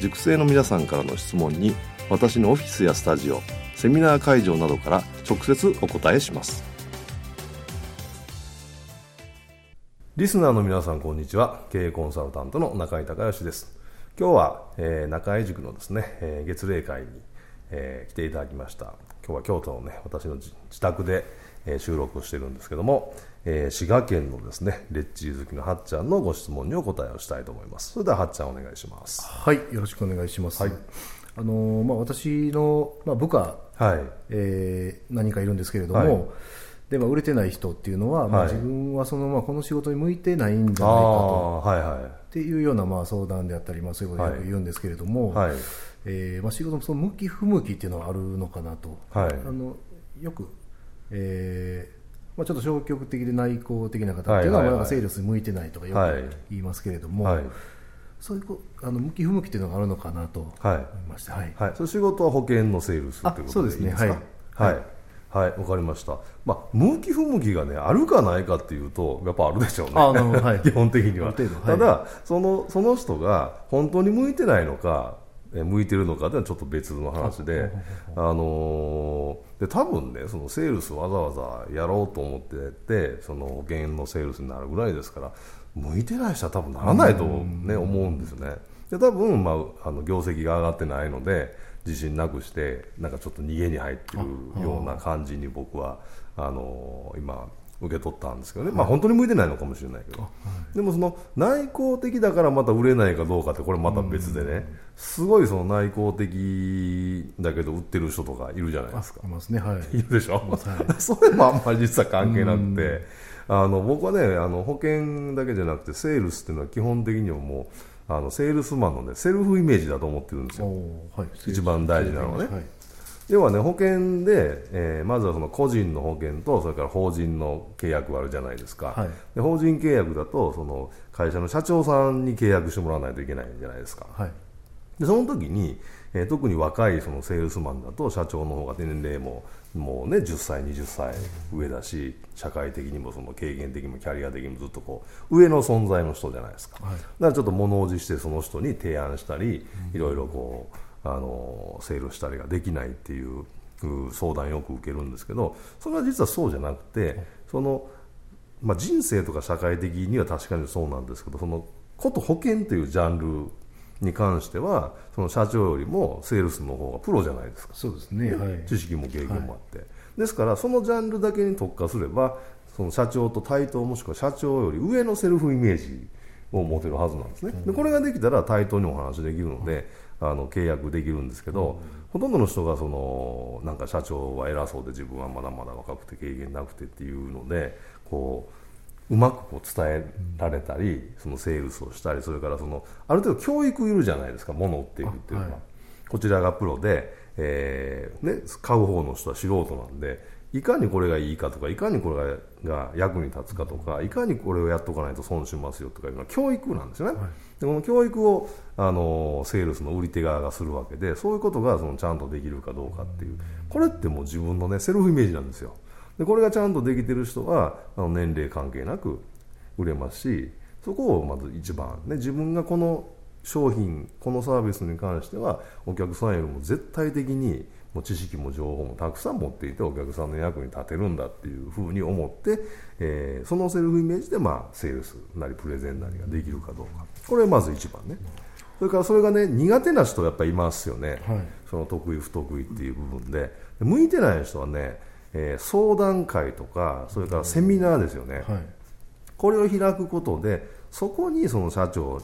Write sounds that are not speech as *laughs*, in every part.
塾生の皆さんからの質問に私のオフィスやスタジオセミナー会場などから直接お答えします。リスナーの皆さんこんにちは。経営コンサルタントの中井隆義です。今日は、えー、中井塾のですね、えー、月例会に、えー、来ていただきました。今日は京都のね私の自宅で、えー、収録をしてるんですけども、えー、滋賀県のですねレッチー好きのはっちゃんのご質問にお答えをしたいと思います。それでははっちゃんお願いします。はいよろしくお願いします、はい、あのまあ、私の、まあ、部下、はい。えー、何かいるんですけれども、はい。でまあ、売れてない人っていうのは、まあ、自分はその、まあ、この仕事に向いてないんじゃないかと、はいはい、っていうような、まあ、相談であったり、まあ、そういうことを言うんですけれども、はい。えーまあ、仕事のその向き不向きっていうのはあるのかなと、はい、あのよく、えーまあ、ちょっと消極的で内向的な方っていうのは、まあ、セールスに向いてないとかよく言いますけれども、はい、そういうあの向き不向きっていうのがあるのかなと思いまして、はい。はい、その仕事は保険のセールスってことでいいですかそうですねはい、はい。はい、わかりました。まあ、向き不向きがね、あるかないかっていうと、やっぱあるでしょうね。はい、*laughs* 基本的には。はい、ただ、その、その人が本当に向いてないのか、向いてるのかっていうのはちょっと別の話で、あのー、で多分ねそのセールスわざわざやろうと思っててその保険のセールスになるぐらいですから向いてない人は多分ならないと、ね、思うんですよね。で多分、まあ、あの業績が上がってないので自信なくしてなんかちょっと逃げに入ってるような感じに僕はあの今受け取ったんですけどね、まあ、本当に向いてないのかもしれないけど、でもその内向的だからまた売れないかどうかってこれまた別でね、すごいその内向的だけど売ってる人とかいるじゃないですか。いますね。はい。*laughs* いるでしょ、はい、*laughs* それもあんまり実は関係なくて。あの僕はねあの保険だけじゃなくてセールスっていうのは基本的にはもうあのセールスマンの、ね、セルフイメージだと思ってるんですよ、はい、一番大事なのはね、はい、要はね保険で、えー、まずはその個人の保険とそれから法人の契約があるじゃないですか、はい、で法人契約だとその会社の社長さんに契約してもらわないといけないじゃないですか、はい、でその時に、えー、特に若いそのセールスマンだと社長の方が年齢ももうね10歳20歳上だし社会的にもその経験的にもキャリア的にもずっとこう上の存在の人じゃないですか、はい、だからちょっと物おじしてその人に提案したり、いろいろこうあのセールしたりができないっていう相談よく受けるんですけどそれは実はそうじゃなくてその、まあ、人生とか社会的には確かにそうなんですけどそのこと保険というジャンルに関してはその社長よりもセールスの方がプロじゃないですか。そうですね、はい、知識も経験もあって、はい、ですからそのジャンルだけに特化すればその社長と対等もしくは社長より上のセルフイメージを持てるはずなんですね、でこれができたら対等にお話できるので、あの契約できるんですけど、ほとんどの人がそのなんか社長は偉そうで自分はまだまだ若くて経験なくてっていうのでこううまくこう伝えられたり、そのセールスをしたりそれからそのある程度教育いるじゃないですか物を売っていくっていうのは、はい、こちらがプロで、えーね、買う方の人は素人なんでいかにこれがいいかとかいかにこれが役に立つかとかいかにこれをやっとかないと損しますよとかいうのは教育なんですよね、はい、でこの教育をあのセールスの売り手側がするわけでそういうことがそのちゃんとできるかどうかっていう。これってもう自分のねセルフイメージなんですよ。でこれがちゃんとできてる人はあの年齢関係なく売れますしそこをまず一番、ね、自分がこの商品このサービスに関してはお客さんよりも絶対的にもう知識も情報もたくさん持っていてお客さんの役に立てるんだっていうふうに思って、えー、そのセルフイメージで、まあ、セールスなりプレゼンなりができるかどうか。これまず一番ね。そそれからそれがね苦手な人やっぱりいますよね、はい、その得意不得意っていう部分で向いてない人はね、えー、相談会とかそれからセミナーですよね、はい、これを開くことでそこにその社長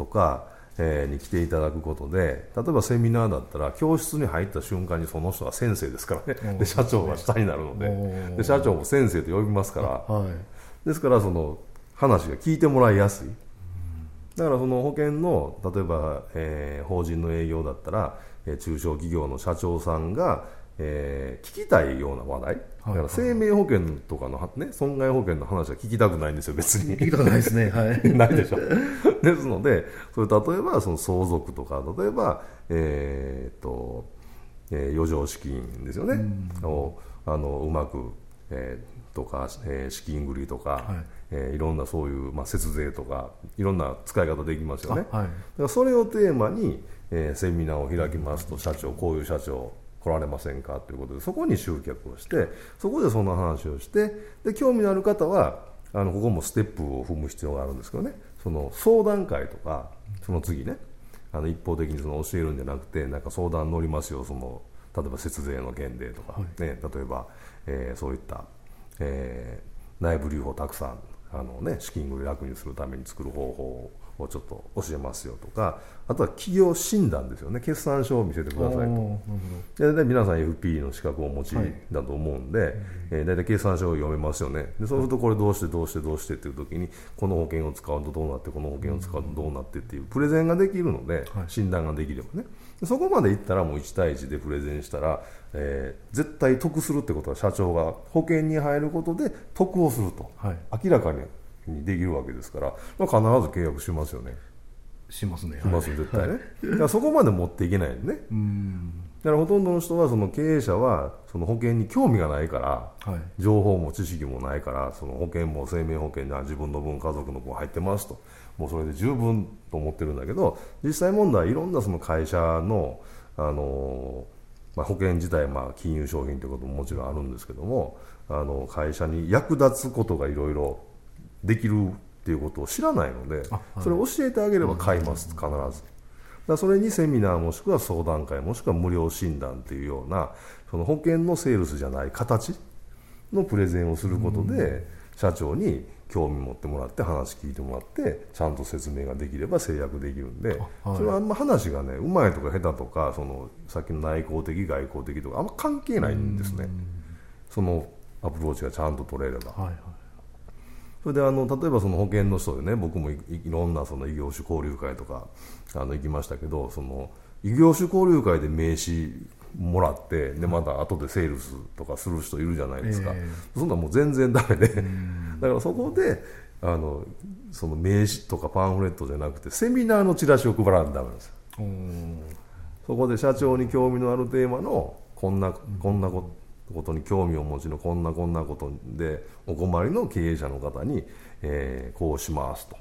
とかえー、に来ていただくことで例えばセミナーだったら教室に入った瞬間にその人は先生ですからね。で社長が下になるので。で社長も先生と呼びますから、はい、ですからその話が聞いてもらいやすい。だからその保険の例えば、えー、法人の営業だったら、えー、中小企業の社長さんがえー、聞きたいような話題、だから生命保険とかの、ね、損害保険の話は聞きたくないんですよ、別に。聞きたくないですね、*laughs* はい、ないでしょ。ですので、それ例えばその相続とか、例えば、えー、っと、えー、余剰資金ですよね、うん、をあのうまく、えー、とか、えー、資金繰りとか、はい。えー、いろんなそういう、まあ、節税とか、いろんな使い方できますよね。はい、だからそれをテーマに、えー、セミナーを開きますと、社長、こういう社長、来られませんか？ということでそこに集客をしてそこでそんな話をしてで興味のある方はあのここもステップを踏む必要があるんですけどね。その相談会とかその次ねあの一方的にその教えるんじゃなくてなんか相談乗りますよその例えば節税の減税とか、ね、はい、例えば、えー、そういった、えー、内部留保たくさんあの、ね、資金繰り楽にするために作る方法をちょっと教えますよとかあとは企業診断ですよね。決算書を見せてくださいと。で皆さん FP の資格をお持ちだと思うんで、はい、えー、大体決算書を読めますよね。でそうするとこれどうしてどうしてどうしてっていう時にこの保険を使うとどうなってこの保険を使うとどうなってっていうプレゼンができるので、診断ができればね。そこまでいったらもう1対1でプレゼンしたら、えー、絶対得するってことは社長が保険に入ることで得をすると、はい、明らかににできるわけですから、まあ、必ず契約しますよね。しますね。します、絶対ね。だからそこまで持っていけないね。だからほとんどの人はその経営者はその保険に興味がないから、はい、情報も知識もないからその保険も生命保険には自分の分家族の分入ってますともうそれで十分と思ってるんだけど実際問題いろんなその会社の、あのまあ、保険自体まあ金融商品ということももちろんあるんですけどもあの会社に役立つことがいろいろできるっていうことを知らないので、はい、それを教えてあげれば買います、必ず。だそれにセミナーもしくは相談会もしくは無料診断っていうようなその保険のセールスじゃない形のプレゼンをすることで、社長に興味持ってもらって話聞いてもらってちゃんと説明ができれば制約できるんで、はい、それはあんま話がねうまいとか下手とかそのさっきの内向的外交的とかあんま関係ないんですね、そのアプローチがちゃんと取れれば。はいはいそれであの例えばその保険の人でね僕もいろんなその異業種交流会とかあの行きましたけどその異業種交流会で名刺もらってでまた後でセールスとかする人いるじゃないですか、えー、そんなもう全然だめで。*laughs* だからそこであのその名刺とかパンフレットじゃなくてセミナーのチラシを配らないとだめなんですよ。そこで社長に興味のあるテーマのこんなこんなことことに興味をお持ちのこんなこんなことでお困りの経営者の方に、えー、こうしますと。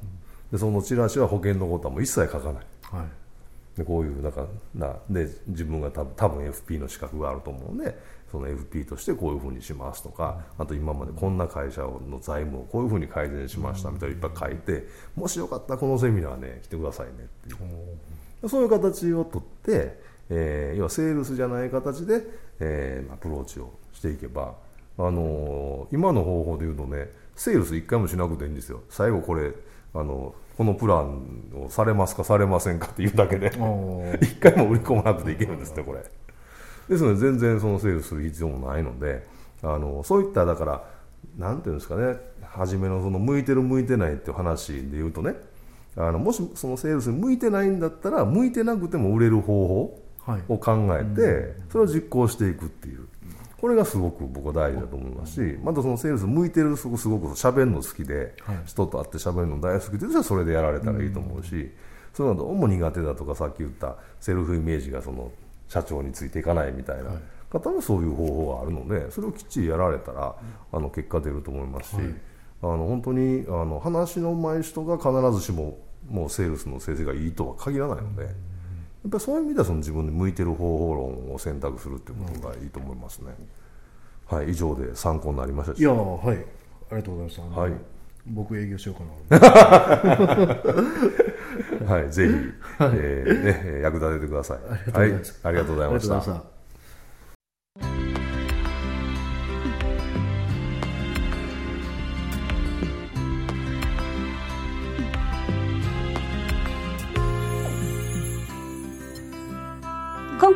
でそのチラシは保険のことはもう一切書かない、はい、でこういうなんかなで自分が多分多分 FP の資格があると思うのでその FP としてこういうふうにしますとかあと今までこんな会社の財務をこういうふうに改善しましたみたいないっぱい書いてもしよかったらこのセミナーね来てくださいねっていう。そういう形をとって、えー、要はセールスじゃない形で、えー、アプローチをしていけば、あのー、今の方法でいうとねセールス1回もしなくていいんですよ。最後これあのこのプランをされますかされませんかっていうだけで。1 *laughs* 回も売り込まなくていけるんですってこれ。ですので全然そのセールスする必要もないのであのそういっただからなんていうんですかね初めのその向いてる向いてないっていう話で言うとねあのもしそのセールスに向いてないんだったら向いてなくても売れる方法を考えて、それを実行していくっていう。これがすごく僕は大事だと思いますし、またそのセールス向いてるすごく喋るの好きで、人と会って喋るの大好きでじゃあそれでやられたらいいと思うし、そういうのどうも苦手だとかさっき言ったセルフイメージがその社長についていかないみたいな方もそういう方法があるのでそれをきっちりやられたらあの結果出ると思いますし、あの本当にあの話の上手い人が必ずしももうセールスの成績がいいとは限らないので。やっぱりそういう意味ではその自分で向いてる方法論を選択するっていうことがいいと思いますね。はい、以上で参考になりましたいやはいありがとうございました。はい。僕営業しようかな。はい、ぜひ、えーね、役立ててください。はい、ありがとうございました。